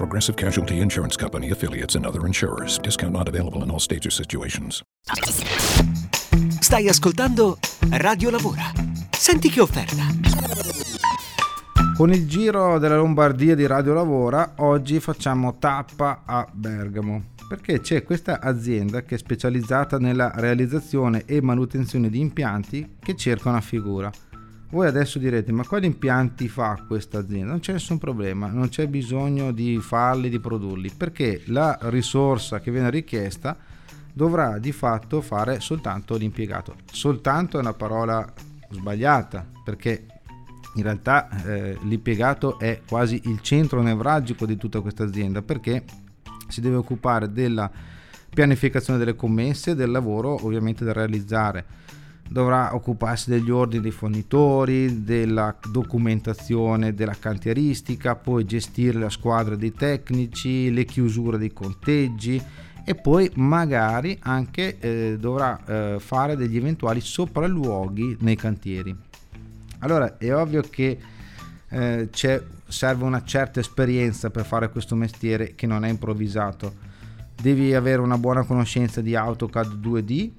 Progressive Casualty Insurance Company affiliates and other insurers. Discount not available in all states or situations. Stai ascoltando Radio Lavora. Senti che offerta. Con il giro della Lombardia di Radio Lavora, oggi facciamo tappa a Bergamo. Perché c'è questa azienda che è specializzata nella realizzazione e manutenzione di impianti che cerca una figura. Voi adesso direte, ma quali impianti fa questa azienda? Non c'è nessun problema, non c'è bisogno di farli, di produrli, perché la risorsa che viene richiesta dovrà di fatto fare soltanto l'impiegato. Soltanto è una parola sbagliata, perché in realtà eh, l'impiegato è quasi il centro nevralgico di tutta questa azienda, perché si deve occupare della pianificazione delle commesse, del lavoro ovviamente da realizzare dovrà occuparsi degli ordini dei fornitori, della documentazione della cantieristica, poi gestire la squadra dei tecnici, le chiusure dei conteggi e poi magari anche eh, dovrà eh, fare degli eventuali sopralluoghi nei cantieri. Allora è ovvio che eh, serve una certa esperienza per fare questo mestiere che non è improvvisato. Devi avere una buona conoscenza di AutoCAD 2D,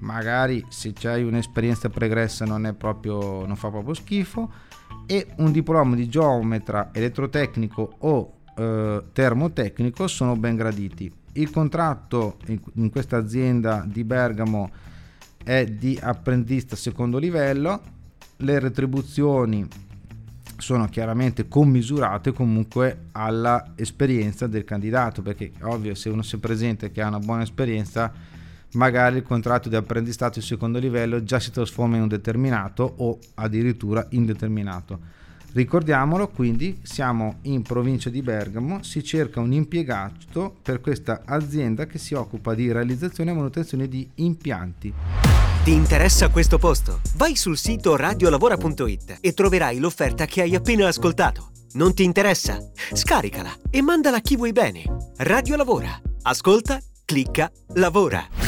magari se hai un'esperienza pregressa non, proprio, non fa proprio schifo e un diploma di geometra, elettrotecnico o eh, termotecnico sono ben graditi. Il contratto in, in questa azienda di Bergamo è di apprendista secondo livello, le retribuzioni sono chiaramente commisurate comunque alla esperienza del candidato perché ovvio se uno si presenta che ha una buona esperienza magari il contratto di apprendistato di secondo livello già si trasforma in un determinato o addirittura indeterminato. Ricordiamolo, quindi siamo in provincia di Bergamo, si cerca un impiegato per questa azienda che si occupa di realizzazione e manutenzione di impianti. Ti interessa questo posto? Vai sul sito radiolavora.it e troverai l'offerta che hai appena ascoltato. Non ti interessa? Scaricala e mandala a chi vuoi bene. Radio Lavora. Ascolta, clicca, lavora